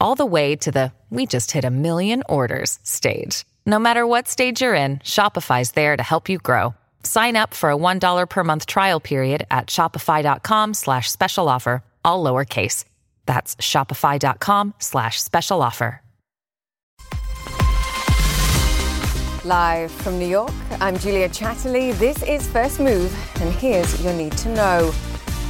all the way to the we just hit a million orders stage. No matter what stage you're in, Shopify's there to help you grow. Sign up for a $1 per month trial period at shopify.com slash special offer, all lowercase. That's shopify.com slash special offer. Live from New York, I'm Julia Chatterley. This is First Move, and here's your need to know.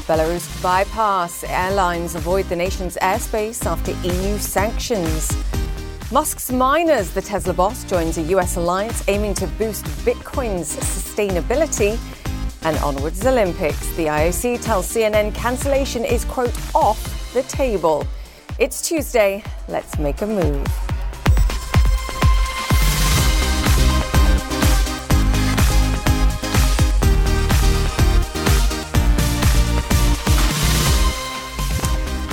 Belarus bypass airlines avoid the nation's airspace after EU sanctions. Musk's miners, the Tesla boss, joins a US alliance aiming to boost Bitcoin's sustainability. And onwards Olympics. The IOC tells CNN cancellation is, quote, off the table. It's Tuesday. Let's make a move.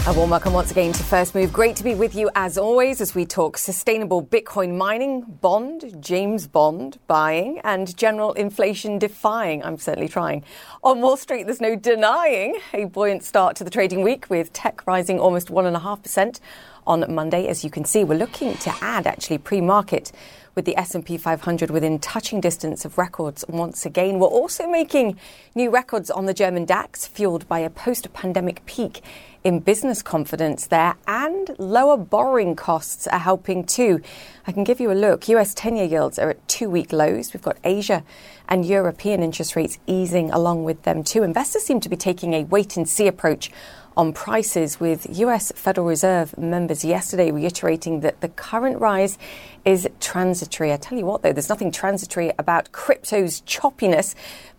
A warm welcome once again to First Move. Great to be with you as always as we talk sustainable Bitcoin mining, bond, James Bond buying, and general inflation defying. I'm certainly trying. On Wall Street, there's no denying a buoyant start to the trading week with tech rising almost 1.5% on Monday. As you can see, we're looking to add actually pre-market with the S&P 500 within touching distance of records once again. We're also making new records on the German DAX fueled by a post-pandemic peak in business confidence there, and lower borrowing costs are helping too. I can give you a look. US 10 year yields are at two week lows. We've got Asia and European interest rates easing along with them too. Investors seem to be taking a wait and see approach on prices, with US Federal Reserve members yesterday reiterating that the current rise is transitory. I tell you what, though, there's nothing transitory about crypto's choppiness.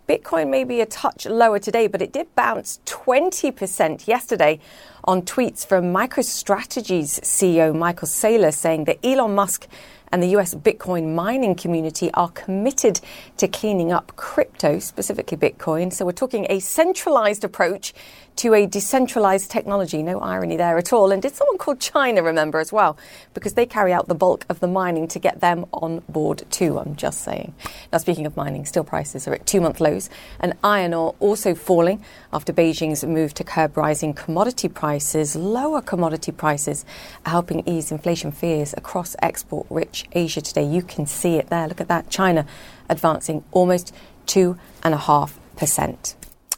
Bitcoin may be a touch lower today, but it did bounce 20% yesterday on tweets from MicroStrategy's CEO Michael Saylor saying that Elon Musk and the US Bitcoin mining community are committed to cleaning up crypto, specifically Bitcoin. So we're talking a centralized approach to a decentralized technology. No irony there at all. And did someone called China remember as well? Because they carry out the bulk of the mining to get them on board too. I'm just saying. Now, speaking of mining, steel prices are at two month lows, and iron ore also falling after Beijing's move to curb rising commodity prices. Lower commodity prices are helping ease inflation fears across export rich Asia today. You can see it there. Look at that. China advancing almost 2.5%.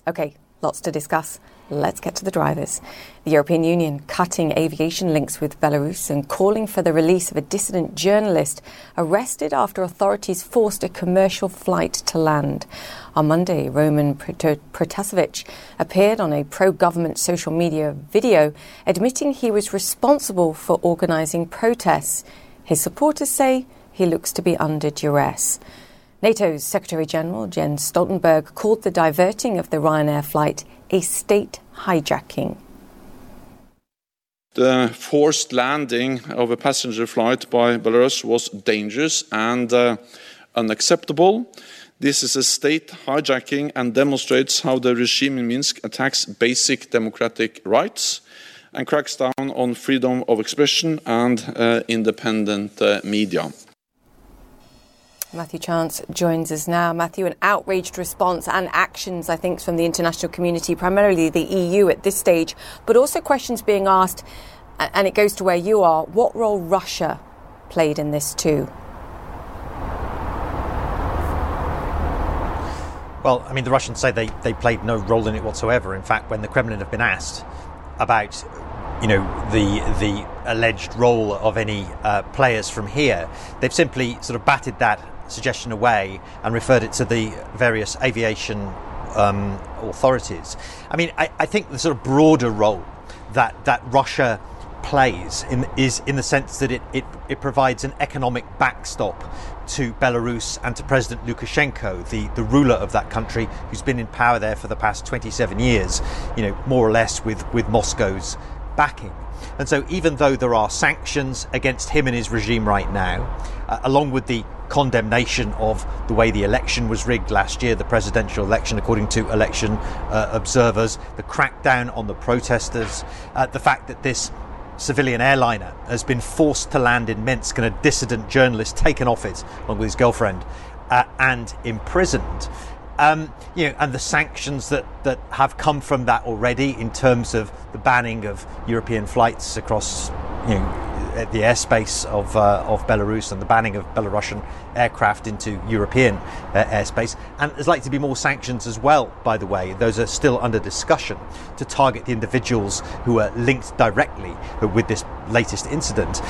Okay, lots to discuss. Let's get to the drivers. The European Union cutting aviation links with Belarus and calling for the release of a dissident journalist arrested after authorities forced a commercial flight to land. On Monday, Roman Protasevich appeared on a pro government social media video admitting he was responsible for organizing protests. His supporters say he looks to be under duress. NATO's Secretary General Jens Stoltenberg called the diverting of the Ryanair flight a state hijacking. The forced landing of a passenger flight by Belarus was dangerous and uh, unacceptable. This is a state hijacking and demonstrates how the regime in Minsk attacks basic democratic rights and cracks down on freedom of expression and uh, independent uh, media. Matthew Chance joins us now. Matthew, an outraged response and actions, I think, from the international community, primarily the EU at this stage, but also questions being asked, and it goes to where you are. What role Russia played in this too? Well, I mean, the Russians say they, they played no role in it whatsoever. In fact, when the Kremlin have been asked about you know the the alleged role of any uh, players from here. They've simply sort of batted that suggestion away and referred it to the various aviation um, authorities. I mean, I, I, think the sort of broader role that, that Russia plays in, is in the sense that it, it, it provides an economic backstop to Belarus and to President Lukashenko, the, the ruler of that country, who's been in power there for the past 27 years, you know, more or less with, with Moscow's backing. And so, even though there are sanctions against him and his regime right now, uh, along with the condemnation of the way the election was rigged last year, the presidential election, according to election uh, observers, the crackdown on the protesters, uh, the fact that this civilian airliner has been forced to land in Minsk and a dissident journalist taken off it along with his girlfriend uh, and imprisoned. Um, you know, and the sanctions that, that have come from that already in terms of the banning of European flights across you know, the airspace of, uh, of Belarus and the banning of Belarusian aircraft into European uh, airspace. And there's likely to be more sanctions as well, by the way. Those are still under discussion to target the individuals who are linked directly with this latest incident.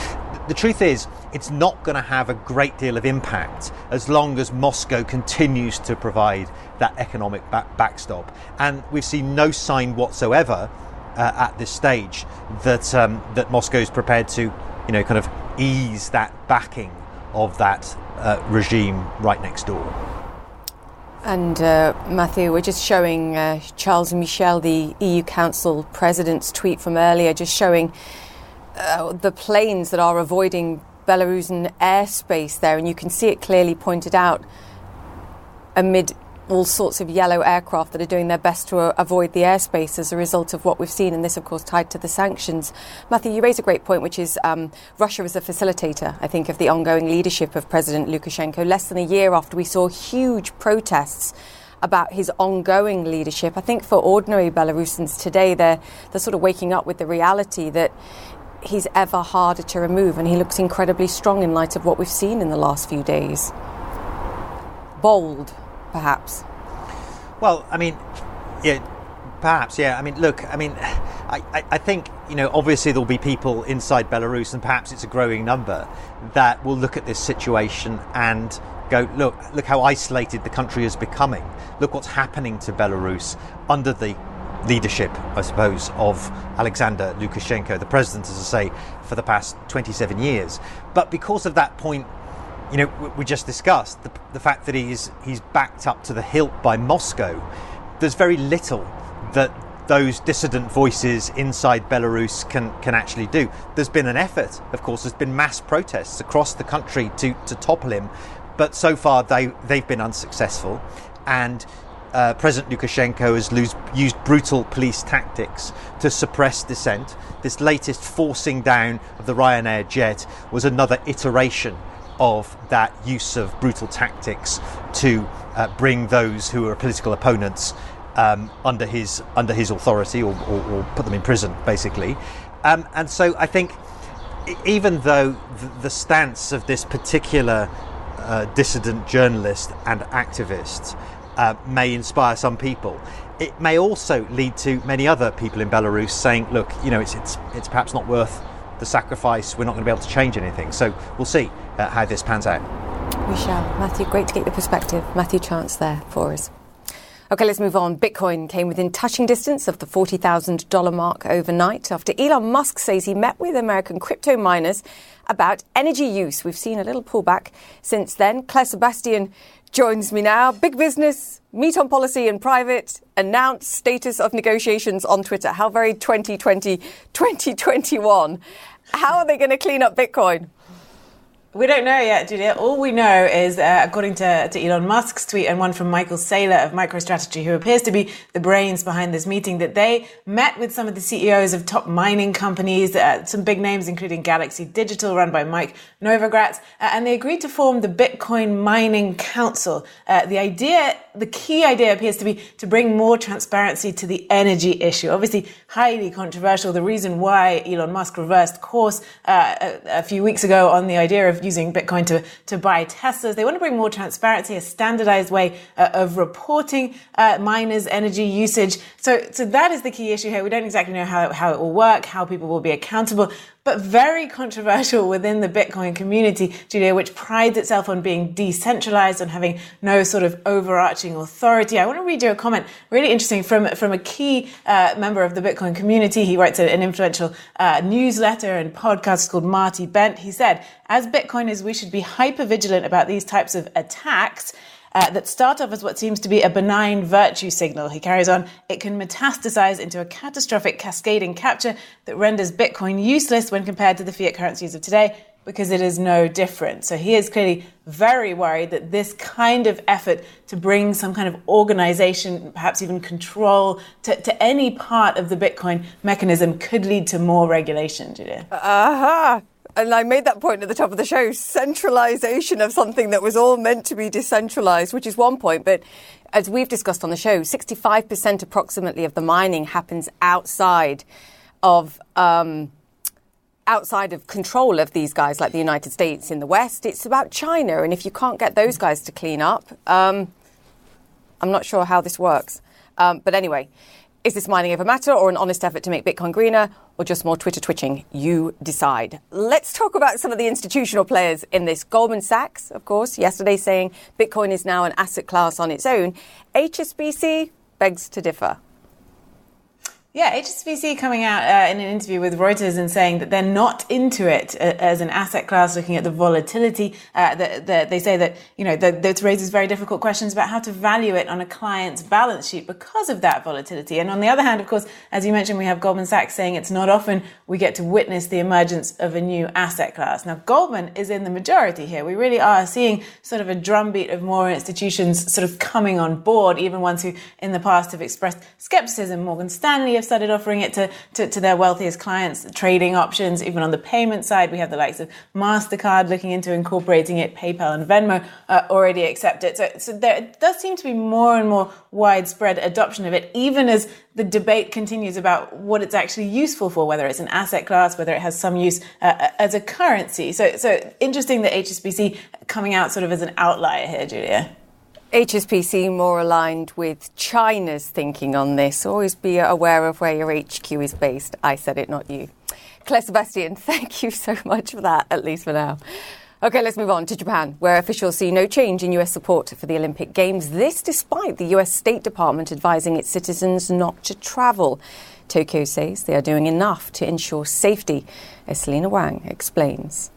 The truth is, it's not going to have a great deal of impact as long as Moscow continues to provide that economic back- backstop. And we've seen no sign whatsoever uh, at this stage that um, that Moscow is prepared to you know, kind of ease that backing of that uh, regime right next door. And uh, Matthew, we're just showing uh, Charles Michel, the EU Council President's tweet from earlier, just showing uh, the planes that are avoiding Belarusian airspace there, and you can see it clearly pointed out amid all sorts of yellow aircraft that are doing their best to uh, avoid the airspace as a result of what we've seen, and this, of course, tied to the sanctions. Matthew, you raise a great point, which is um, Russia is a facilitator, I think, of the ongoing leadership of President Lukashenko. Less than a year after we saw huge protests about his ongoing leadership, I think for ordinary Belarusians today, they're, they're sort of waking up with the reality that he's ever harder to remove, and he looks incredibly strong in light of what we've seen in the last few days. Bold, perhaps? Well, I mean, yeah, perhaps, yeah. I mean, look, I mean, I, I, I, think, you know, obviously there'll be people inside Belarus, and perhaps it's a growing number, that will look at this situation and go, look, look how isolated the country is becoming. Look what's happening to Belarus under the leadership, I suppose, of Alexander Lukashenko, the president, as I say, for the past 27 years. But because of that point you know, we just discussed the, the fact that he's he's backed up to the hilt by Moscow. There's very little that those dissident voices inside Belarus can, can actually do. There's been an effort, of course, there's been mass protests across the country to, to topple him, but so far they, they've been unsuccessful. And uh, President Lukashenko has lose, used brutal police tactics to suppress dissent. This latest forcing down of the Ryanair jet was another iteration of that use of brutal tactics to uh, bring those who are political opponents um, under his under his authority or, or, or, put them in prison, basically. Um, and so I think, even though the, stance of this particular uh, dissident journalist and activist uh, may inspire some people, it may also lead to many other people in Belarus saying, "Look, you know, it's it's it's perhaps not worth." the sacrifice, we're not going to be able to change anything. So we'll see uh, how this pans out. We shall. Matthew, great to get your perspective. Matthew Chance there for us. Okay, let's move on. Bitcoin came within touching distance of the $40,000 mark overnight after Elon Musk says he met with American crypto miners about energy use. We've seen a little pullback since then. Claire Sebastian joins me now. Big business, meet on policy in private, announce status of negotiations on Twitter. How very 2020, 2021. How are they going to clean up Bitcoin? We don't know yet, Julia. All we know is, uh, according to, to Elon Musk's tweet and one from Michael Saylor of MicroStrategy, who appears to be the brains behind this meeting, that they met with some of the CEOs of top mining companies, uh, some big names, including Galaxy Digital, run by Mike Novogratz, uh, and they agreed to form the Bitcoin Mining Council. Uh, the idea, the key idea appears to be to bring more transparency to the energy issue. Obviously, highly controversial. The reason why Elon Musk reversed course uh, a, a few weeks ago on the idea of using Bitcoin to, to buy Teslas. They want to bring more transparency, a standardized way uh, of reporting uh, miners' energy usage. So, so that is the key issue here. We don't exactly know how, how it will work, how people will be accountable. But very controversial within the Bitcoin community, Julia, which prides itself on being decentralized, on having no sort of overarching authority. I want to read you a comment, really interesting, from, from a key uh, member of the Bitcoin community. He writes an influential uh, newsletter and podcast called Marty Bent. He said, as Bitcoiners, we should be hyper vigilant about these types of attacks uh, that start off as what seems to be a benign virtue signal. He carries on, it can metastasize into a catastrophic cascading capture that renders Bitcoin useless when compared to the fiat currencies of today because it is no different. So he is clearly very worried that this kind of effort to bring some kind of organization, perhaps even control to, to any part of the Bitcoin mechanism could lead to more regulation, Julia. Aha! Uh-huh and I made that point at the top of the show centralization of something that was all meant to be decentralized, which is one point. But as we've discussed on the show, 65% approximately of the mining happens outside of. Um, outside of control of these guys like the United States in the West. It's about China. And if you can't get those guys to clean up, um, I'm not sure how this works. Um, but anyway, is this mining of a matter or an honest effort to make Bitcoin greener or just more Twitter twitching? You decide. Let's talk about some of the institutional players in this. Goldman Sachs, of course, yesterday saying Bitcoin is now an asset class on its own. HSBC begs to differ. Yeah, HSBC coming out uh, in an interview with Reuters and saying that they're not into it uh, as an asset class, looking at the volatility. Uh, that, that they say that you know that, that raises very difficult questions about how to value it on a client's balance sheet because of that volatility. And on the other hand, of course, as you mentioned, we have Goldman Sachs saying it's not often we get to witness the emergence of a new asset class. Now, Goldman is in the majority here. We really are seeing sort of a drumbeat of more institutions sort of coming on board, even ones who in the past have expressed skepticism. Morgan Stanley have started offering it to, to, to, their wealthiest clients, trading options. Even on the payment side, we have the likes of MasterCard looking into incorporating it, PayPal and Venmo uh, already accept it. So, so there does seem to be more and more widespread adoption of it, even as the debate continues about what it's actually useful for, whether it's an asset class, whether it has some use uh, as a currency. So, so interesting that HSBC coming out sort of as an outlier here, Julia. HSBC more aligned with China's thinking on this. Always be aware of where your HQ is based. I said it, not you. Claire Sebastian, thank you so much for that, at least for now. Okay, let's move on to Japan, where officials see no change in US support for the Olympic Games. This despite the US State Department advising its citizens not to travel. Tokyo says they are doing enough to ensure safety, as Selena Wang explains.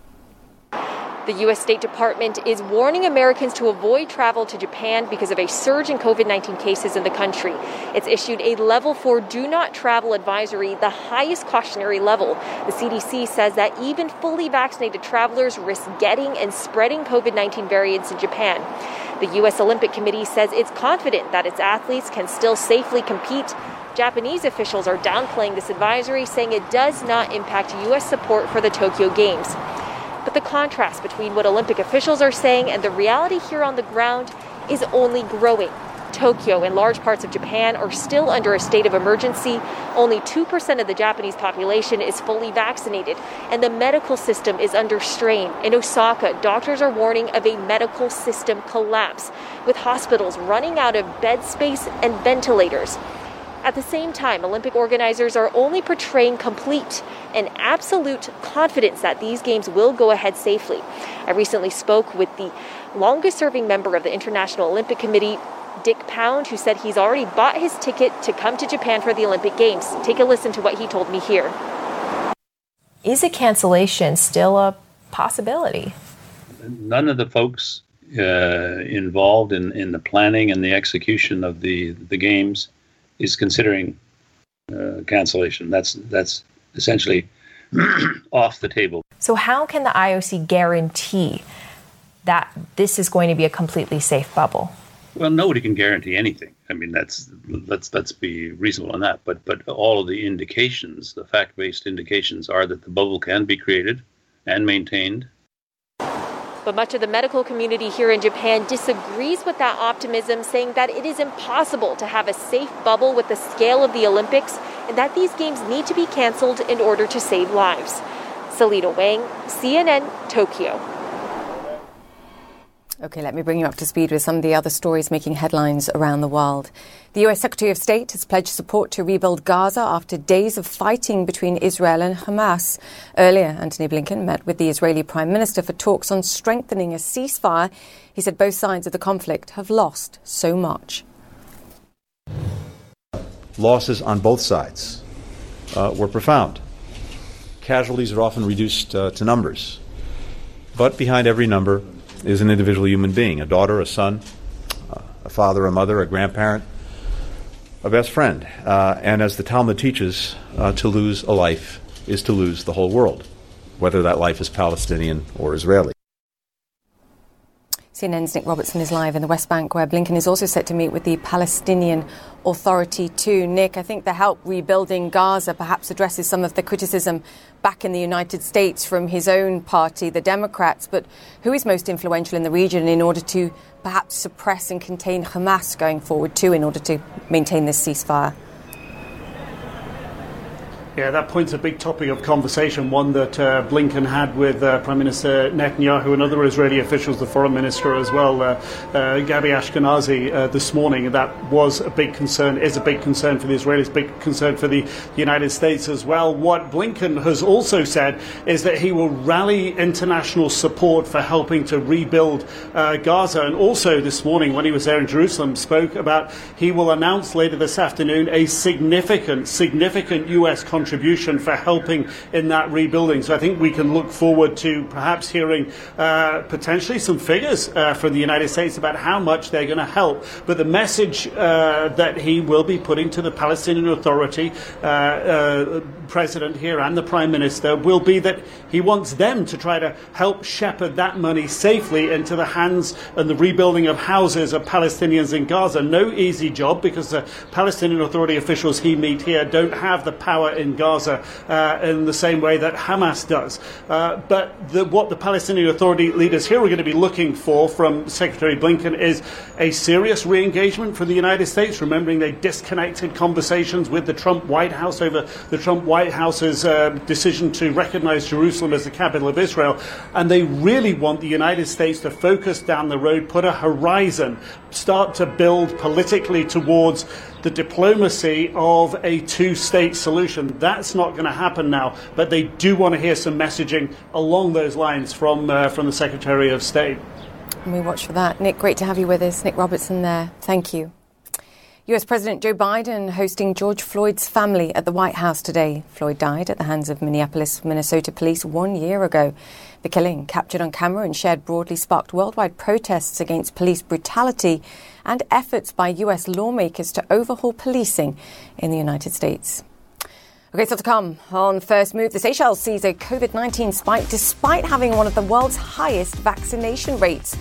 The U.S. State Department is warning Americans to avoid travel to Japan because of a surge in COVID 19 cases in the country. It's issued a level 4 do not travel advisory, the highest cautionary level. The CDC says that even fully vaccinated travelers risk getting and spreading COVID 19 variants in Japan. The U.S. Olympic Committee says it's confident that its athletes can still safely compete. Japanese officials are downplaying this advisory, saying it does not impact U.S. support for the Tokyo Games. But the contrast between what Olympic officials are saying and the reality here on the ground is only growing. Tokyo and large parts of Japan are still under a state of emergency. Only 2% of the Japanese population is fully vaccinated, and the medical system is under strain. In Osaka, doctors are warning of a medical system collapse, with hospitals running out of bed space and ventilators. At the same time, Olympic organizers are only portraying complete and absolute confidence that these games will go ahead safely. I recently spoke with the longest serving member of the International Olympic Committee, Dick Pound, who said he's already bought his ticket to come to Japan for the Olympic Games. Take a listen to what he told me here. Is a cancellation still a possibility? None of the folks uh, involved in, in the planning and the execution of the, the games is considering uh, cancellation. That's that's essentially off the table. So how can the IOC guarantee that this is going to be a completely safe bubble? Well, nobody can guarantee anything. I mean, that's let's let's be reasonable on that. But but all of the indications, the fact-based indications, are that the bubble can be created and maintained but much of the medical community here in Japan disagrees with that optimism, saying that it is impossible to have a safe bubble with the scale of the Olympics and that these games need to be canceled in order to save lives. Selena Wang, CNN, Tokyo. Okay, let me bring you up to speed with some of the other stories making headlines around the world. The US Secretary of State has pledged support to rebuild Gaza after days of fighting between Israel and Hamas. Earlier, Antony Blinken met with the Israeli Prime Minister for talks on strengthening a ceasefire. He said both sides of the conflict have lost so much. Losses on both sides uh, were profound. Casualties are often reduced uh, to numbers. But behind every number is an individual human being a daughter, a son, a father, a mother, a grandparent, a best friend. Uh, and as the Talmud teaches, uh, to lose a life is to lose the whole world, whether that life is Palestinian or Israeli. CNN's Nick Robertson is live in the West Bank, where Blinken is also set to meet with the Palestinian Authority too. Nick, I think the help rebuilding Gaza perhaps addresses some of the criticism back in the United States from his own party, the Democrats. But who is most influential in the region in order to perhaps suppress and contain Hamas going forward too, in order to maintain this ceasefire? Yeah, that point's a big topic of conversation, one that uh, Blinken had with uh, Prime Minister Netanyahu and other Israeli officials, the foreign minister as well, uh, uh Gabi Ashkenazi, uh, this morning. That was a big concern, is a big concern for the Israelis, big concern for the United States as well. What Blinken has also said is that he will rally international support for helping to rebuild uh, Gaza. And also this morning, when he was there in Jerusalem, spoke about he will announce later this afternoon a significant, significant U.S. contribution contribution for helping in that rebuilding. So I think we can look forward to perhaps hearing uh, potentially some figures uh, from the United States about how much they're going to help. But the message uh, that he will be putting to the Palestinian Authority uh, uh, president here and the prime minister will be that he wants them to try to help shepherd that money safely into the hands and the rebuilding of houses of Palestinians in Gaza. No easy job because the Palestinian Authority officials he meet here don't have the power in Gaza uh, in the same way that Hamas does. Uh, but the, what the Palestinian Authority leaders here are going to be looking for from Secretary Blinken is a serious re engagement from the United States, remembering they disconnected conversations with the Trump White House over the Trump White House's uh, decision to recognize Jerusalem as the capital of Israel. And they really want the United States to focus down the road, put a horizon, start to build politically towards the diplomacy of a two state solution. That's not going to happen now, but they do want to hear some messaging along those lines from, uh, from the Secretary of State. And we watch for that. Nick, great to have you with us. Nick Robertson there. Thank you. US President Joe Biden hosting George Floyd's family at the White House today. Floyd died at the hands of Minneapolis, Minnesota police one year ago. The killing, captured on camera and shared broadly, sparked worldwide protests against police brutality and efforts by US lawmakers to overhaul policing in the United States. Okay, so to come on First Move, the Seychelles sees a COVID 19 spike despite having one of the world's highest vaccination rates.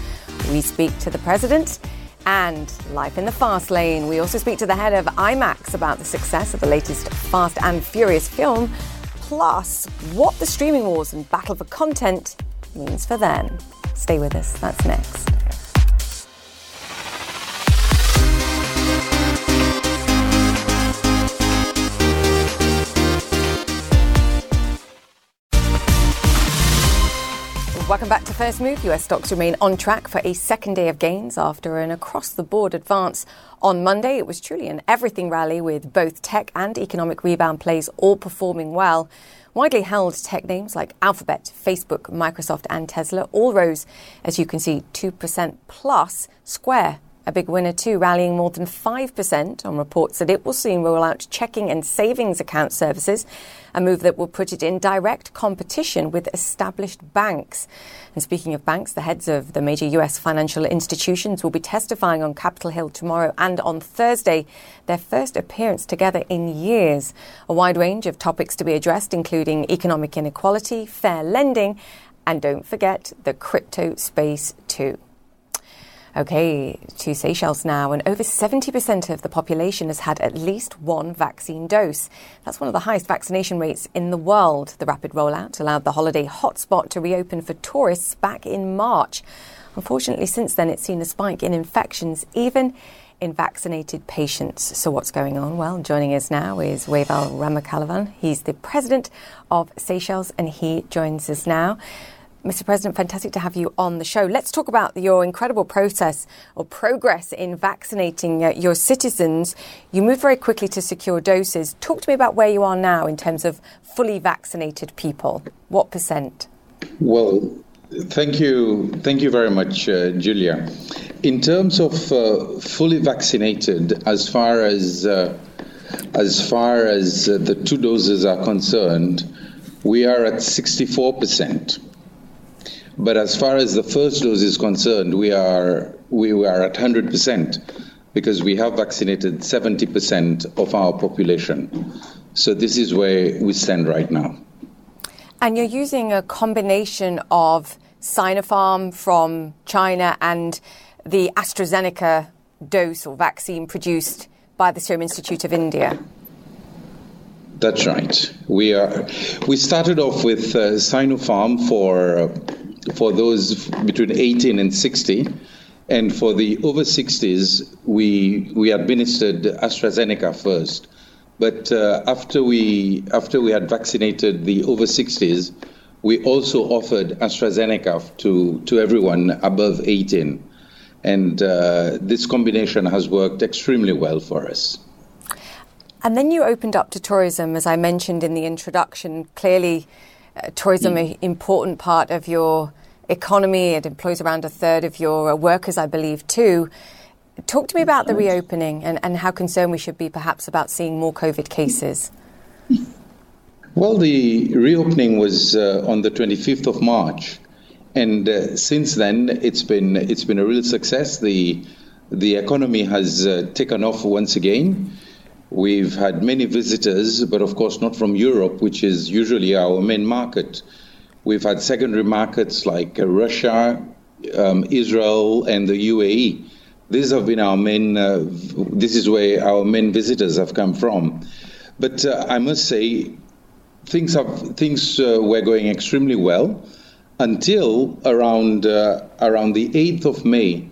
We speak to the president and life in the fast lane. We also speak to the head of IMAX about the success of the latest Fast and Furious film plus what the streaming wars and battle for content means for them. Stay with us, that's next. Welcome back to First Move. US stocks remain on track for a second day of gains after an across the board advance on Monday. It was truly an everything rally with both tech and economic rebound plays all performing well. Widely held tech names like Alphabet, Facebook, Microsoft, and Tesla all rose, as you can see, 2% plus. Square a big winner too, rallying more than 5% on reports that it will soon roll out checking and savings account services, a move that will put it in direct competition with established banks. And speaking of banks, the heads of the major US financial institutions will be testifying on Capitol Hill tomorrow and on Thursday, their first appearance together in years. A wide range of topics to be addressed, including economic inequality, fair lending, and don't forget the crypto space too. Okay, to Seychelles now, and over 70% of the population has had at least one vaccine dose. That's one of the highest vaccination rates in the world. The rapid rollout allowed the holiday hotspot to reopen for tourists back in March. Unfortunately, since then, it's seen a spike in infections, even in vaccinated patients. So, what's going on? Well, joining us now is Wavel Ramkalawan. He's the president of Seychelles, and he joins us now. Mr. President, fantastic to have you on the show. Let's talk about your incredible process or progress in vaccinating uh, your citizens. You moved very quickly to secure doses. Talk to me about where you are now in terms of fully vaccinated people. What percent? Well, thank you. Thank you very much, uh, Julia. In terms of uh, fully vaccinated, as far as uh, as far as uh, the two doses are concerned, we are at 64 percent. But as far as the first dose is concerned, we are we are at 100% because we have vaccinated 70% of our population. So this is where we stand right now. And you're using a combination of Sinopharm from China and the AstraZeneca dose or vaccine produced by the Serum Institute of India. That's right. We are. We started off with uh, Sinopharm for uh, for those between 18 and 60. And for the over 60s, we, we administered AstraZeneca first. But uh, after, we, after we had vaccinated the over 60s, we also offered AstraZeneca to, to everyone above 18. And uh, this combination has worked extremely well for us. And then you opened up to tourism, as I mentioned in the introduction. Clearly, tourism mm. an important part of your economy. It employs around a third of your uh, workers, I believe, too. Talk to me about the reopening and, and how concerned we should be perhaps about seeing more COVID cases. Well, the reopening was uh, on the 25th of March, and uh, since then it's been it's been a real success. The the economy has uh, taken off once again. We've had many visitors, but of course not from Europe, which is usually our main market. We've had secondary markets like uh, Russia, um, Israel, and the UAE. These have been our main. Uh, this is where our main visitors have come from. But uh, I must say, things have things uh, were going extremely well until around uh, around the 8th of May.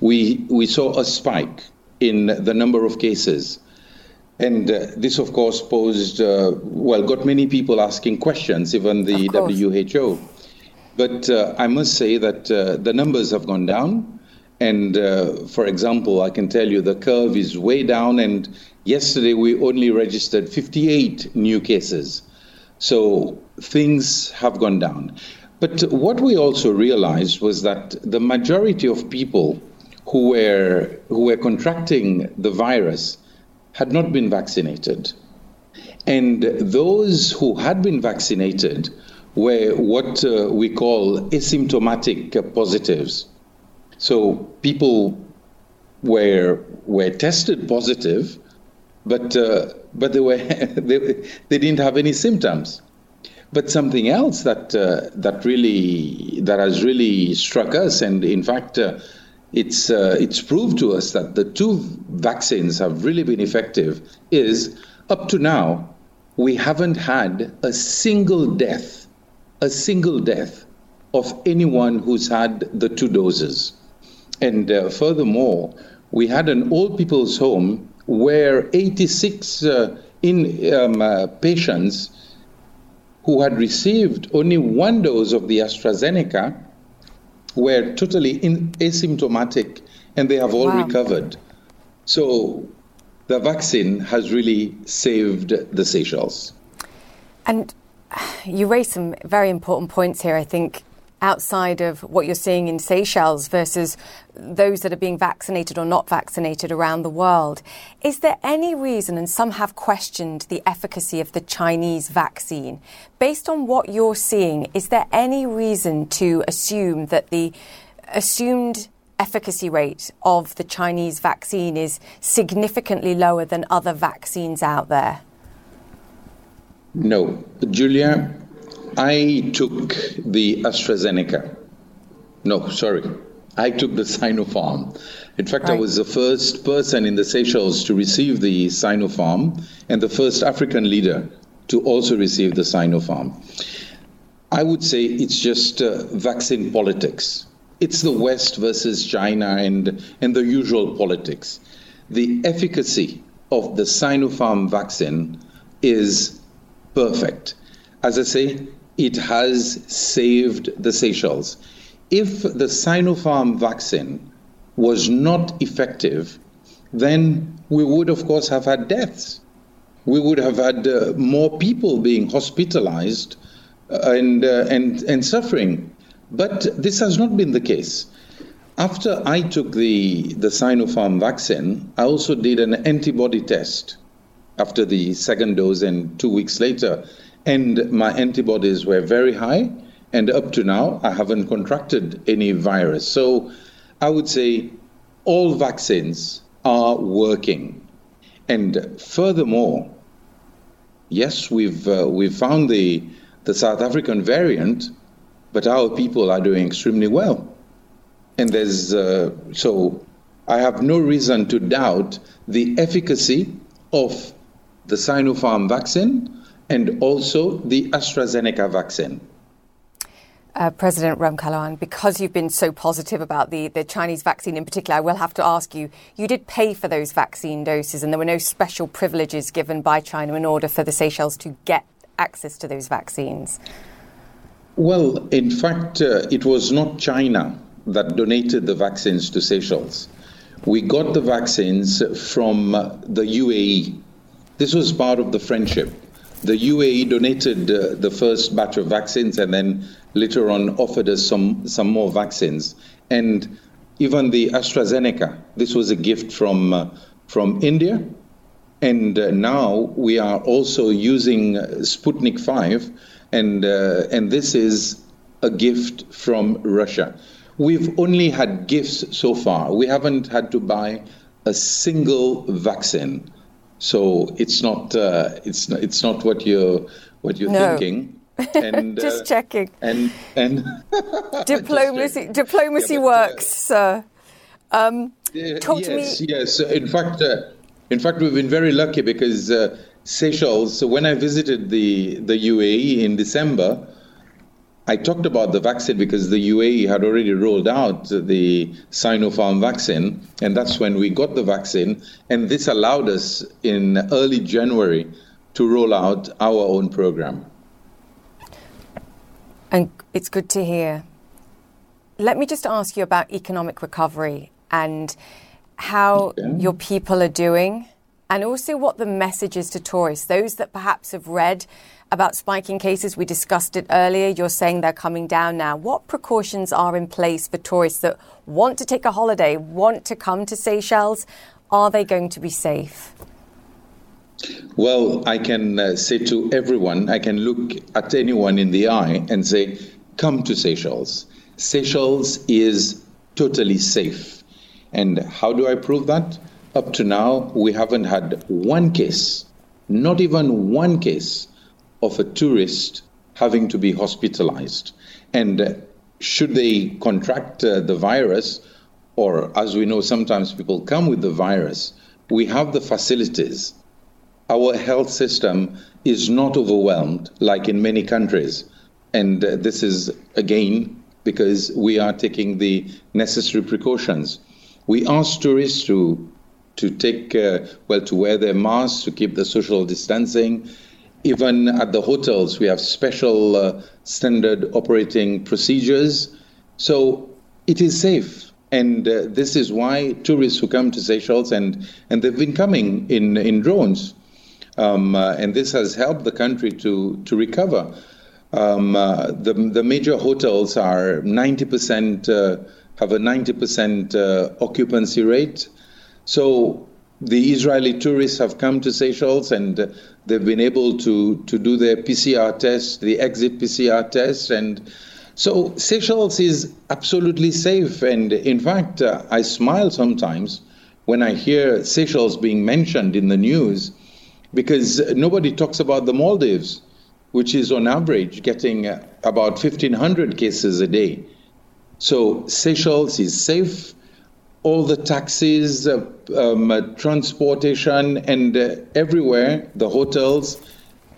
We we saw a spike in the number of cases. And uh, this, of course, posed, uh, well, got many people asking questions, even the WHO. But uh, I must say that uh, the numbers have gone down. And uh, for example, I can tell you the curve is way down. And yesterday we only registered 58 new cases. So things have gone down. But what we also realized was that the majority of people who were, who were contracting the virus had not been vaccinated. And those who had been vaccinated were what uh, we call asymptomatic positives. So people were were tested positive, but uh, but they were they, they didn't have any symptoms. But something else that uh, that really that has really struck us, and in fact uh, it's uh, it's proved to us that the two vaccines have really been effective is up to now we haven't had a single death a single death of anyone who's had the two doses. And uh, furthermore we had an old people's home where 86 uh, in um, uh, patients who had received only one dose of the AstraZeneca were totally in, asymptomatic and they have all wow. recovered. So the vaccine has really saved the Seychelles. And you raised some very important points here, I think, outside of what you're seeing in Seychelles versus those that are being vaccinated or not vaccinated around the world. Is there any reason, and some have questioned the efficacy of the Chinese vaccine, based on what you're seeing, is there any reason to assume that the assumed efficacy rate of the Chinese vaccine is significantly lower than other vaccines out there? No. Julia, I took the AstraZeneca. No, sorry. I took the Sinopharm. In fact, right. I was the first person in the Seychelles to receive the Sinopharm and the first African leader to also receive the Sinopharm. I would say it's just uh, vaccine politics. It's the West versus China and, and the usual politics. The efficacy of the Sinopharm vaccine is perfect. As I say, it has saved the Seychelles. If the Sinopharm vaccine was not effective, then we would, of course, have had deaths. We would have had uh, more people being hospitalized uh, and, uh, and, and suffering. But this has not been the case. After I took the, the Sinopharm vaccine, I also did an antibody test after the second dose and two weeks later. And my antibodies were very high. And up to now, I haven't contracted any virus. So I would say all vaccines are working. And furthermore, yes, we've, uh, we've found the, the South African variant, but our people are doing extremely well. And there's, uh, so I have no reason to doubt the efficacy of the Sinopharm vaccine and also the AstraZeneca vaccine. Uh, President Ramkalawan, because you've been so positive about the, the Chinese vaccine in particular, I will have to ask you you did pay for those vaccine doses, and there were no special privileges given by China in order for the Seychelles to get access to those vaccines. Well, in fact, uh, it was not China that donated the vaccines to Seychelles. We got the vaccines from uh, the UAE. This was part of the friendship. The UAE donated uh, the first batch of vaccines and then later on offered us some, some more vaccines. And even the AstraZeneca, this was a gift from, uh, from India. And uh, now we are also using uh, Sputnik 5, and, uh, and this is a gift from Russia. We've only had gifts so far. We haven't had to buy a single vaccine. So it's not uh, it's not, it's not what you're what you're no. thinking. And, just uh, checking. And and diplomacy diplomacy yeah, but, works, sir. Um, yes, me. Yes, in fact, uh, in fact, we've been very lucky because uh, Seychelles. So when I visited the the UAE in December, I talked about the vaccine because the UAE had already rolled out the Sinopharm vaccine, and that's when we got the vaccine. And this allowed us in early January to roll out our own program. And it's good to hear. Let me just ask you about economic recovery and how okay. your people are doing, and also what the message is to tourists, those that perhaps have read about spiking cases. We discussed it earlier. You're saying they're coming down now. What precautions are in place for tourists that want to take a holiday, want to come to Seychelles? Are they going to be safe? Well, I can uh, say to everyone, I can look at anyone in the eye and say, come to Seychelles. Seychelles is totally safe. And how do I prove that? Up to now, we haven't had one case, not even one case of a tourist having to be hospitalized. And uh, should they contract uh, the virus, or as we know, sometimes people come with the virus, we have the facilities. Our health system is not overwhelmed like in many countries. And uh, this is, again, because we are taking the necessary precautions. We ask tourists to to take uh, well to wear their masks to keep the social distancing even at the hotels, we have special uh, standard operating procedures. So it is safe. And uh, this is why tourists who come to Seychelles, and, and they've been coming in, in drones, um, uh, and this has helped the country to, to recover. Um, uh, the, the major hotels are 90%, uh, have a 90% uh, occupancy rate. So the Israeli tourists have come to Seychelles and uh, they've been able to, to do their PCR test, the exit PCR test. And so Seychelles is absolutely safe. And in fact, uh, I smile sometimes when I hear Seychelles being mentioned in the news because nobody talks about the Maldives, which is on average getting uh, about 1,500 cases a day. So Seychelles is safe all the taxis, uh, um, uh, transportation, and uh, everywhere, the hotels,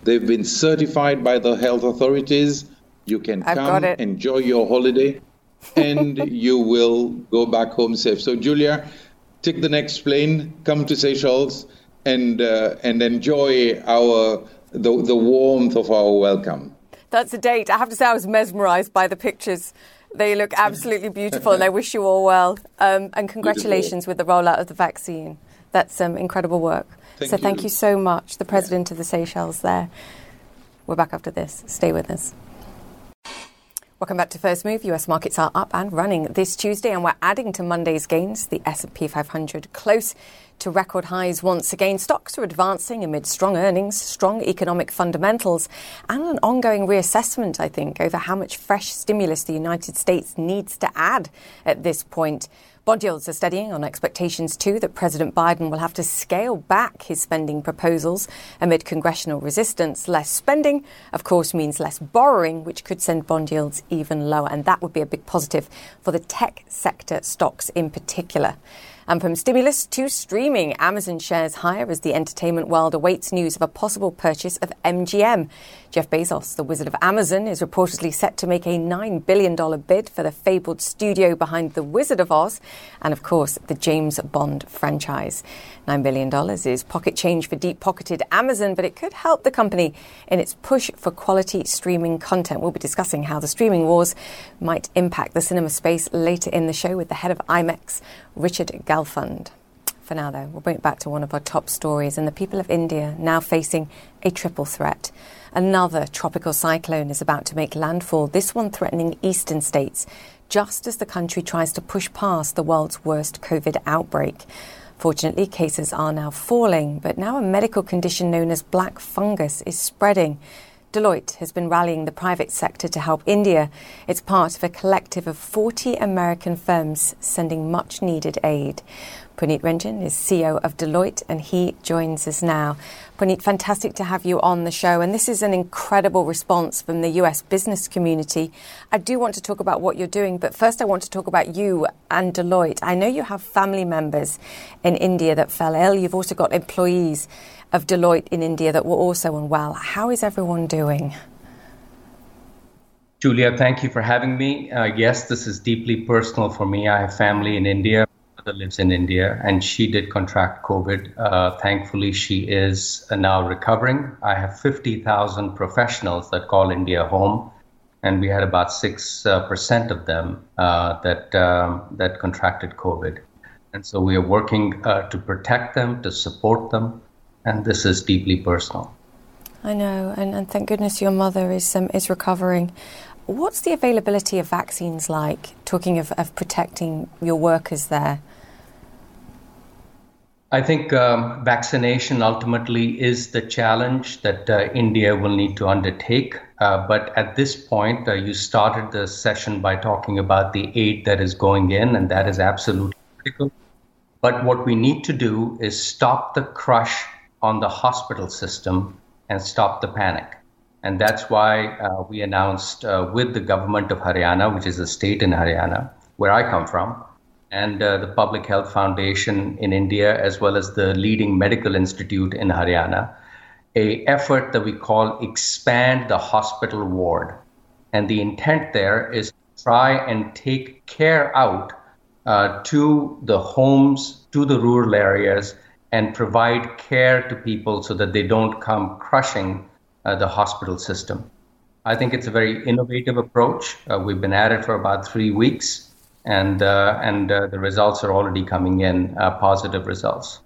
they've been certified by the health authorities. You can I've come, enjoy your holiday, and you will go back home safe. So, Julia, take the next plane, come to Seychelles, and uh, and enjoy our the, the warmth of our welcome. That's a date. I have to say, I was mesmerised by the pictures. They look absolutely beautiful, and I wish you all well. Um, and congratulations beautiful. with the rollout of the vaccine. That's um, incredible work. Thank so you. thank you so much, the president yeah. of the Seychelles. There. We're back after this. Stay with us. Welcome back to First Move. US markets are up and running this Tuesday, and we're adding to Monday's gains. The S&P 500 close to record highs once again. Stocks are advancing amid strong earnings, strong economic fundamentals, and an ongoing reassessment, I think, over how much fresh stimulus the United States needs to add at this point. Bond yields are steadying on expectations, too, that President Biden will have to scale back his spending proposals amid congressional resistance. Less spending, of course, means less borrowing, which could send bond yields even lower. And that would be a big positive for the tech sector stocks in particular. And from stimulus to streaming, Amazon shares higher as the entertainment world awaits news of a possible purchase of MGM. Jeff Bezos, the wizard of Amazon, is reportedly set to make a $9 billion bid for the fabled studio behind The Wizard of Oz and, of course, the James Bond franchise. $9 billion is pocket change for deep pocketed Amazon, but it could help the company in its push for quality streaming content. We'll be discussing how the streaming wars might impact the cinema space later in the show with the head of IMAX, Richard Gelfond. For now, though, we'll bring it back to one of our top stories and the people of India now facing a triple threat. Another tropical cyclone is about to make landfall, this one threatening eastern states, just as the country tries to push past the world's worst COVID outbreak. Fortunately, cases are now falling, but now a medical condition known as black fungus is spreading. Deloitte has been rallying the private sector to help India. It's part of a collective of 40 American firms sending much needed aid. Punit Renjen is CEO of Deloitte, and he joins us now. Punit, fantastic to have you on the show. And this is an incredible response from the US business community. I do want to talk about what you're doing, but first I want to talk about you and Deloitte. I know you have family members in India that fell ill. You've also got employees of Deloitte in India that were also unwell. How is everyone doing? Julia, thank you for having me. Uh, yes, this is deeply personal for me. I have family in India mother lives in India, and she did contract COVID. Uh, thankfully, she is uh, now recovering. I have 50,000 professionals that call India home, and we had about six uh, percent of them uh, that um, that contracted COVID. And so we are working uh, to protect them, to support them, and this is deeply personal. I know, and, and thank goodness your mother is um, is recovering. What's the availability of vaccines like? Talking of, of protecting your workers there. I think um, vaccination ultimately is the challenge that uh, India will need to undertake. Uh, but at this point, uh, you started the session by talking about the aid that is going in, and that is absolutely critical. But what we need to do is stop the crush on the hospital system and stop the panic. And that's why uh, we announced uh, with the government of Haryana, which is a state in Haryana, where I come from, and uh, the Public Health Foundation in India, as well as the leading medical institute in Haryana, a effort that we call expand the hospital ward. And the intent there is try and take care out uh, to the homes, to the rural areas, and provide care to people so that they don't come crushing uh, the hospital system. I think it's a very innovative approach. Uh, we've been at it for about three weeks and uh, and uh, the results are already coming in positive results.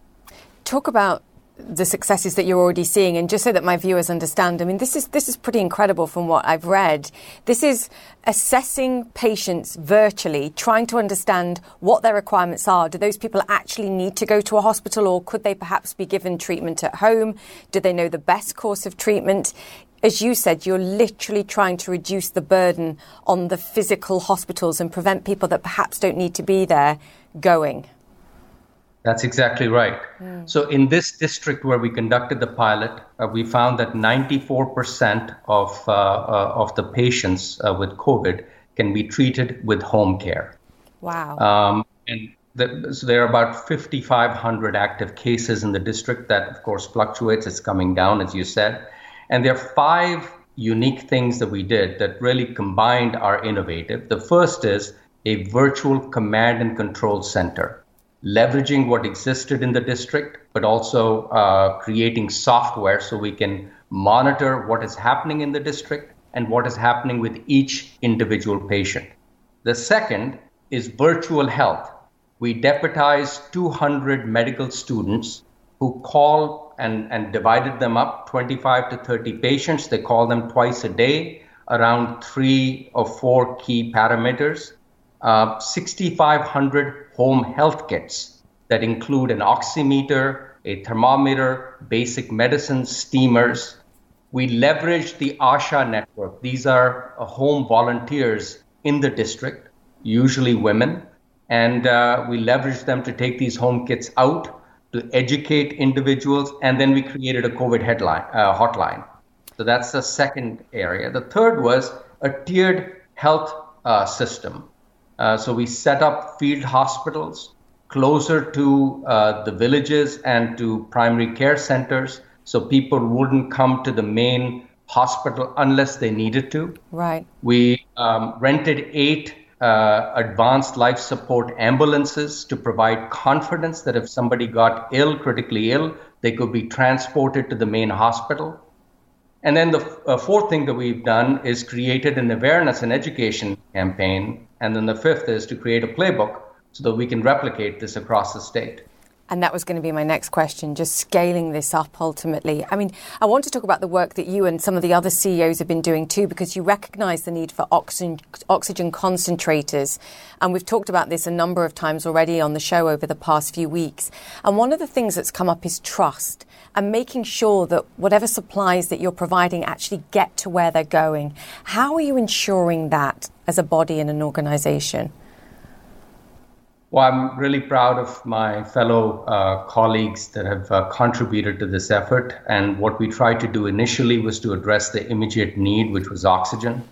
Talk about the successes that you're already seeing, and just so that my viewers understand, I mean, this is this is pretty incredible from what I've read. This is assessing patients virtually, trying to understand what their requirements are. Do those people actually need to go to a hospital, or could they perhaps be given treatment at home? Do they know the best course of treatment? as you said, you're literally trying to reduce the burden on the physical hospitals and prevent people that perhaps don't need to be there going. That's exactly right. Mm. So, in this district where we conducted the pilot, uh, we found that 94% of, uh, uh, of the patients uh, with COVID can be treated with home care. Wow. Um, and the, so there are about 5,500 active cases in the district. That, of course, fluctuates. It's coming down, as you said. And there are five unique things that we did that really combined our innovative. The first is a virtual command and control center, leveraging what existed in the district, but also uh, creating software so we can monitor what is happening in the district and what is happening with each individual patient. The second is virtual health. We deputize 200 medical students who call and, and divided them up 25 to 30 patients. They call them twice a day around three or four key parameters. Uh, 6,500 home health kits that include an oximeter, a thermometer, basic medicines, steamers. We leverage the ASHA network. These are uh, home volunteers in the district, usually women, and uh, we leverage them to take these home kits out to educate individuals, and then we created a COVID headline, uh, hotline. So that's the second area. The third was a tiered health uh, system. Uh, so we set up field hospitals closer to uh, the villages and to primary care centers so people wouldn't come to the main hospital unless they needed to. Right. We um, rented eight uh, advanced life support ambulances to provide confidence that if somebody got ill, critically ill, they could be transported to the main hospital. And then the uh, fourth thing that we've done is created an awareness and education campaign. And then the fifth is to create a playbook so that we can replicate this across the state. And that was going to be my next question, just scaling this up ultimately. I mean, I want to talk about the work that you and some of the other CEOs have been doing too, because you recognize the need for oxygen, oxygen concentrators. And we've talked about this a number of times already on the show over the past few weeks. And one of the things that's come up is trust and making sure that whatever supplies that you're providing actually get to where they're going. How are you ensuring that as a body and an organization? Well, I'm really proud of my fellow uh, colleagues that have uh, contributed to this effort. And what we tried to do initially was to address the immediate need, which was oxygen.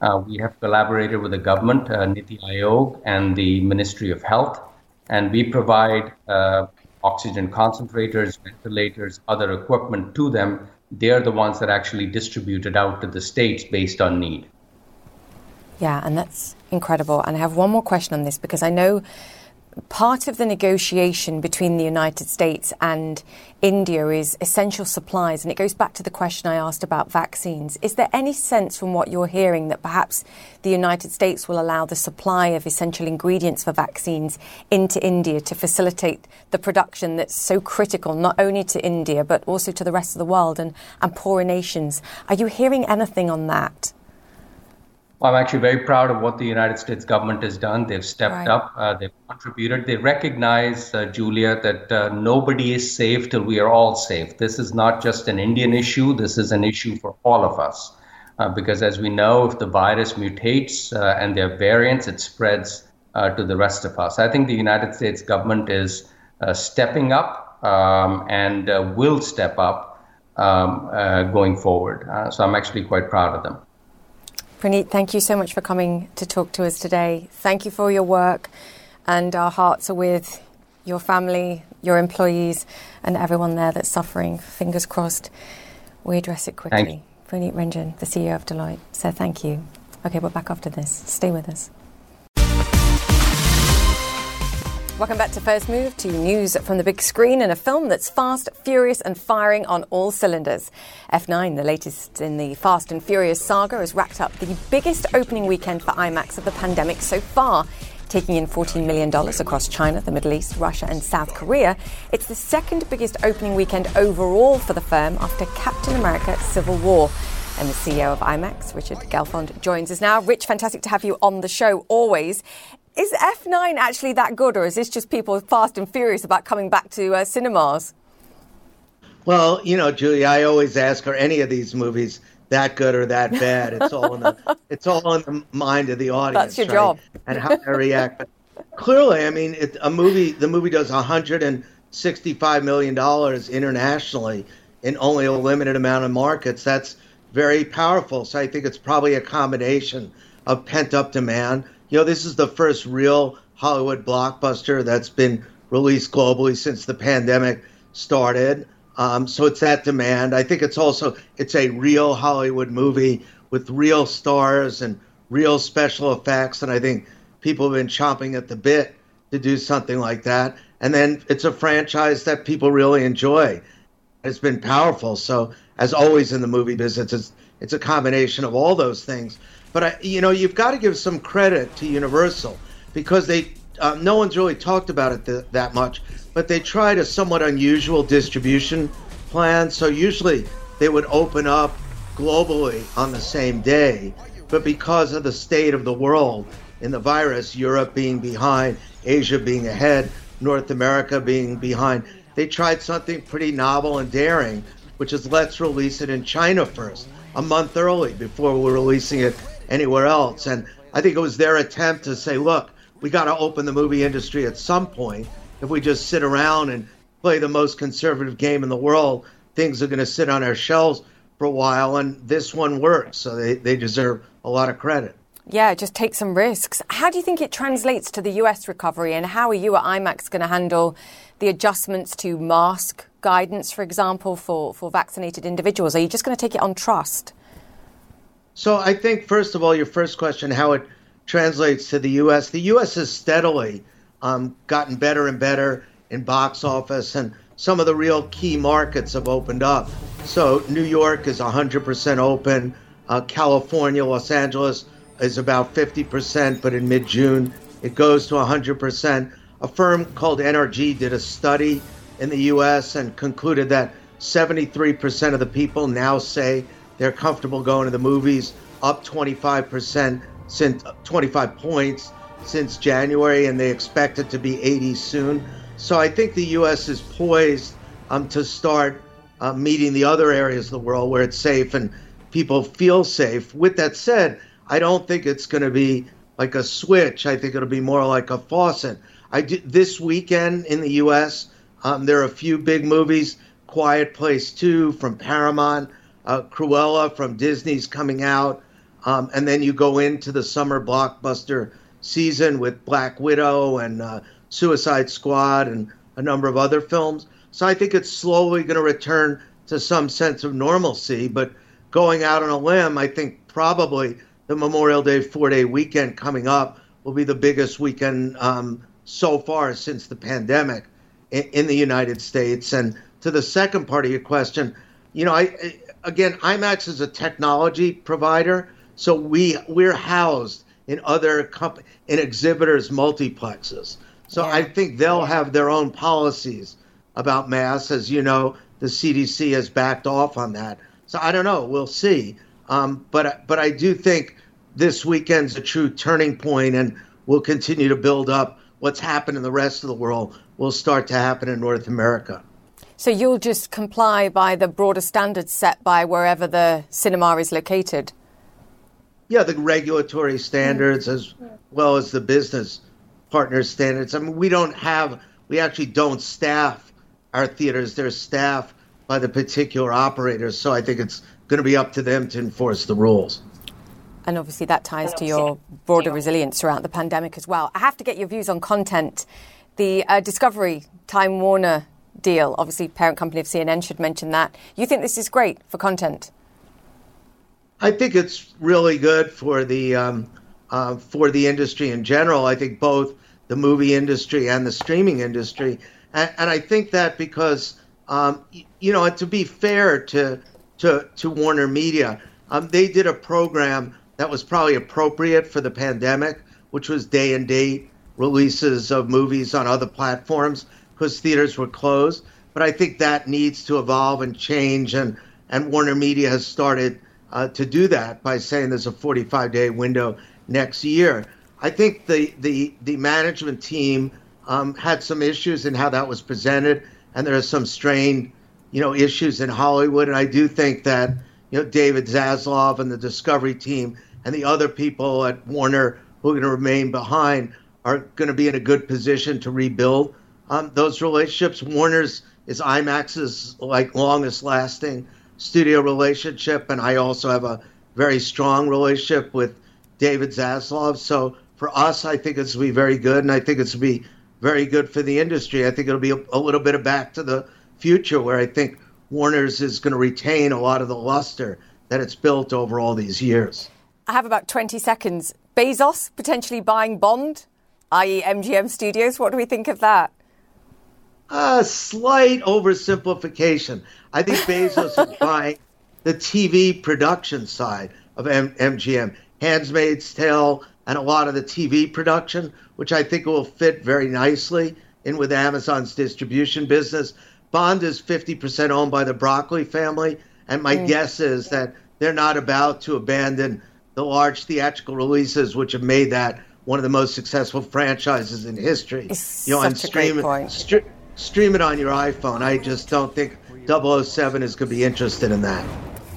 Uh, we have collaborated with the government, uh, Niti Aayog, and the Ministry of Health, and we provide uh, oxygen concentrators, ventilators, other equipment to them. They're the ones that actually distribute it out to the states based on need. Yeah, and that's incredible. And I have one more question on this because I know part of the negotiation between the United States and India is essential supplies, and it goes back to the question I asked about vaccines. Is there any sense from what you're hearing that perhaps the United States will allow the supply of essential ingredients for vaccines into India to facilitate the production that's so critical, not only to India, but also to the rest of the world and, and poorer nations? Are you hearing anything on that? I'm actually very proud of what the United States government has done. They've stepped right. up, uh, they've contributed. They recognize, uh, Julia, that uh, nobody is safe till we are all safe. This is not just an Indian issue, this is an issue for all of us. Uh, because as we know, if the virus mutates uh, and there are variants, it spreads uh, to the rest of us. I think the United States government is stepping up um, and will step up um, going forward. so I'm actually quite proud of them. Praneet, thank you so much for coming to talk to us today. Thank you for your work, and our hearts are with your family, your employees, and everyone there that's suffering. Fingers crossed we address it quickly. Praneet Renjen, the CEO of Deloitte, said thank you. Okay, we're back after this. Stay with us. Welcome back to First Move to news from the big screen and a film that's fast, furious, and firing on all cylinders. F9, the latest in the Fast and Furious saga, has racked up the biggest opening weekend for IMAX of the pandemic so far. Taking in $14 million across China, the Middle East, Russia, and South Korea, it's the second biggest opening weekend overall for the firm after Captain America Civil War. And the CEO of IMAX, Richard Gelfond, joins us now. Rich, fantastic to have you on the show always. Is F9 actually that good, or is this just people fast and furious about coming back to uh, cinemas? Well, you know, Julia, I always ask her any of these movies that good or that bad. It's all in the it's all in the mind of the audience. That's your right? job. and how they react. But clearly, I mean, it, a movie the movie does 165 million dollars internationally in only a limited amount of markets. That's very powerful. So I think it's probably a combination of pent up demand you know, this is the first real Hollywood blockbuster that's been released globally since the pandemic started. Um, so it's that demand. I think it's also it's a real Hollywood movie with real stars and real special effects, and I think people have been chomping at the bit to do something like that. And then it's a franchise that people really enjoy. It's been powerful. So as always in the movie business, it's it's a combination of all those things. But I, you know, you've got to give some credit to Universal because they uh, no one's really talked about it th- that much, but they tried a somewhat unusual distribution plan. So usually they would open up globally on the same day, but because of the state of the world in the virus, Europe being behind, Asia being ahead, North America being behind, they tried something pretty novel and daring, which is let's release it in China first, a month early before we're releasing it anywhere else. And I think it was their attempt to say, look, we got to open the movie industry at some point. If we just sit around and play the most conservative game in the world, things are going to sit on our shelves for a while. And this one works. So they, they deserve a lot of credit. Yeah, just take some risks. How do you think it translates to the US recovery? And how are you at IMAX going to handle the adjustments to mask guidance, for example, for, for vaccinated individuals? Are you just going to take it on trust? So I think, first of all, your first question, how it translates to the U.S. The U.S. has steadily um, gotten better and better in box office, and some of the real key markets have opened up. So New York is 100% open. Uh, California, Los Angeles is about 50%, but in mid June it goes to 100%. A firm called NRG did a study in the US and concluded that 73% of the people now say they're comfortable going to the movies, up 25% since 25 points since January, and they expect it to be 80 soon. So I think the U.S. is poised um, to start uh, meeting the other areas of the world where it's safe and people feel safe. With that said, I don't think it's going to be like a switch. I think it'll be more like a faucet. I do, this weekend in the U.S. Um, there are a few big movies. Quiet Place 2 from Paramount, uh, Cruella from Disney's coming out. Um, and then you go into the summer blockbuster season with Black Widow and uh, Suicide Squad and a number of other films. So I think it's slowly going to return to some sense of normalcy. But going out on a limb, I think probably the Memorial Day four day weekend coming up will be the biggest weekend um, so far since the pandemic in, in, the United States. And to the second part of your question, you know, I again, IMAX is a technology provider. So we we're housed in other comp- in exhibitors multiplexes. So yeah. I think they'll have their own policies about masks. As you know, the CDC has backed off on that. So I don't know. We'll see. Um, but but I do think this weekend's a true turning point, and we'll continue to build up. What's happened in the rest of the world will start to happen in North America. So you'll just comply by the broader standards set by wherever the cinema is located yeah, the regulatory standards as well as the business partner standards. I mean, we don't have, we actually don't staff our theaters. They're staffed by the particular operators. So I think it's going to be up to them to enforce the rules. And obviously, that ties to your broader resilience throughout the pandemic as well. I have to get your views on content. The uh, Discovery Time Warner deal, obviously, parent company of CNN should mention that. You think this is great for content? I think it's really good for the um, uh, for the industry in general. I think both the movie industry and the streaming industry, and, and I think that because um, you know, to be fair to to to Warner Media, um, they did a program that was probably appropriate for the pandemic, which was day and date releases of movies on other platforms because theaters were closed. But I think that needs to evolve and change, and and Warner Media has started uh, to do that by saying there's a 45 day window next year. I think the the the management team um, had some issues in how that was presented, and there are some strained, you know, issues in Hollywood. And I do think that you know David Zaslav and the Discovery team and the other people at Warner who are going to remain behind are going to be in a good position to rebuild um, those relationships. Warner's is IMAX's like longest lasting studio relationship, and I also have a very strong relationship with David Zaslav. So for us, I think it's be very good, and I think it's be very good for the industry. I think it'll be a, a little bit of back to the future, where I think Warner's is going to retain a lot of the luster that it's built over all these years. I have about 20 seconds. Bezos potentially buying Bond, i.e., MGM Studios. What do we think of that? A slight oversimplification. I think Bezos is buying the TV production side of M- MGM, Handmaid's Tale, and a lot of the TV production, which I think will fit very nicely in with Amazon's distribution business. Bond is 50% owned by the Broccoli family, and my mm. guess is that they're not about to abandon the large theatrical releases which have made that one of the most successful franchises in history. It's you know, and stream it, st- stream it on your iPhone. I just don't think 007 is going to be interested in that.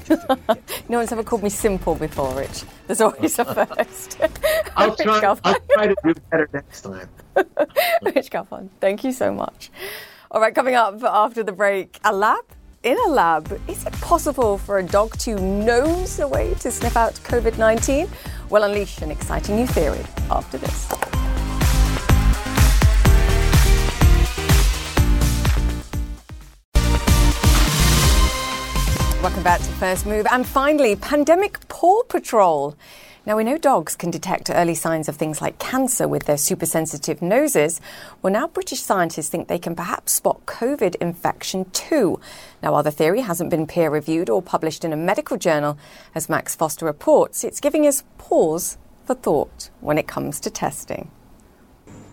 no one's ever called me simple before, Rich. There's always a first. I'll, try, I'll try to do better next time. Rich Gelfond, thank you so much. All right, coming up after the break, a lab in a lab. Is it possible for a dog to nose a way to sniff out COVID 19? We'll unleash an exciting new theory after this. Welcome back to First Move. And finally, Pandemic Paw Patrol. Now, we know dogs can detect early signs of things like cancer with their super sensitive noses. Well, now British scientists think they can perhaps spot COVID infection too. Now, while the theory hasn't been peer reviewed or published in a medical journal, as Max Foster reports, it's giving us pause for thought when it comes to testing.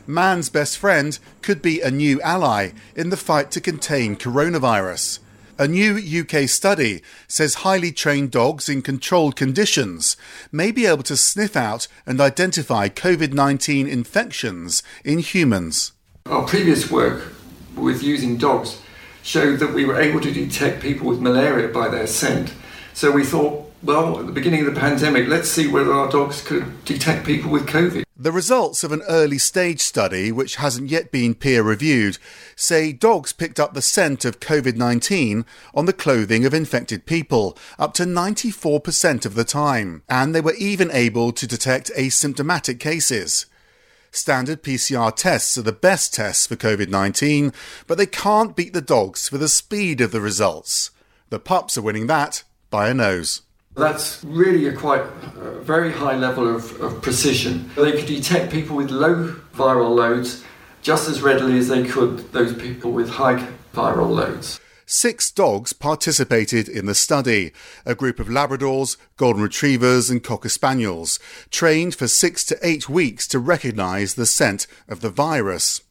Man's best friend could be a new ally in the fight to contain coronavirus. A new UK study says highly trained dogs in controlled conditions may be able to sniff out and identify COVID 19 infections in humans. Our previous work with using dogs showed that we were able to detect people with malaria by their scent. So we thought, well, at the beginning of the pandemic, let's see whether our dogs could detect people with COVID. The results of an early stage study, which hasn't yet been peer reviewed, say dogs picked up the scent of COVID 19 on the clothing of infected people up to 94% of the time, and they were even able to detect asymptomatic cases. Standard PCR tests are the best tests for COVID 19, but they can't beat the dogs for the speed of the results. The pups are winning that by a nose. That's really a quite uh, very high level of, of precision. They could detect people with low viral loads just as readily as they could those people with high viral loads. Six dogs participated in the study, a group of Labradors, Golden Retrievers, and Cocker Spaniels, trained for six to eight weeks to recognise the scent of the virus.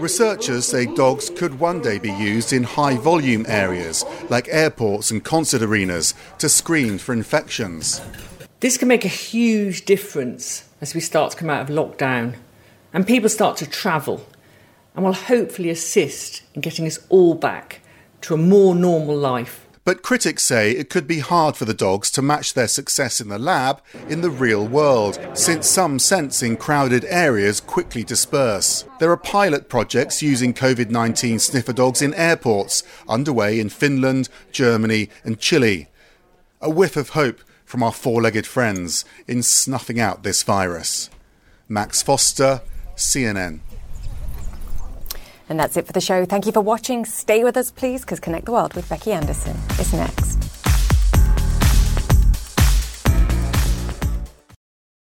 Researchers say dogs could one day be used in high volume areas like airports and concert arenas to screen for infections. This can make a huge difference as we start to come out of lockdown and people start to travel and will hopefully assist in getting us all back to a more normal life. But critics say it could be hard for the dogs to match their success in the lab in the real world, since some scents in crowded areas quickly disperse. There are pilot projects using COVID 19 sniffer dogs in airports underway in Finland, Germany, and Chile. A whiff of hope from our four legged friends in snuffing out this virus. Max Foster, CNN. And that's it for the show. Thank you for watching. Stay with us, please, because Connect the World with Becky Anderson is next.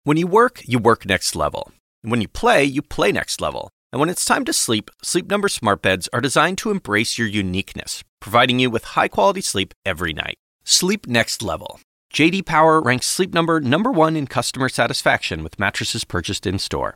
When you work, you work next level. And when you play, you play next level. And when it's time to sleep, Sleep Number smart beds are designed to embrace your uniqueness, providing you with high-quality sleep every night. Sleep next level. JD Power ranks Sleep Number number 1 in customer satisfaction with mattresses purchased in-store.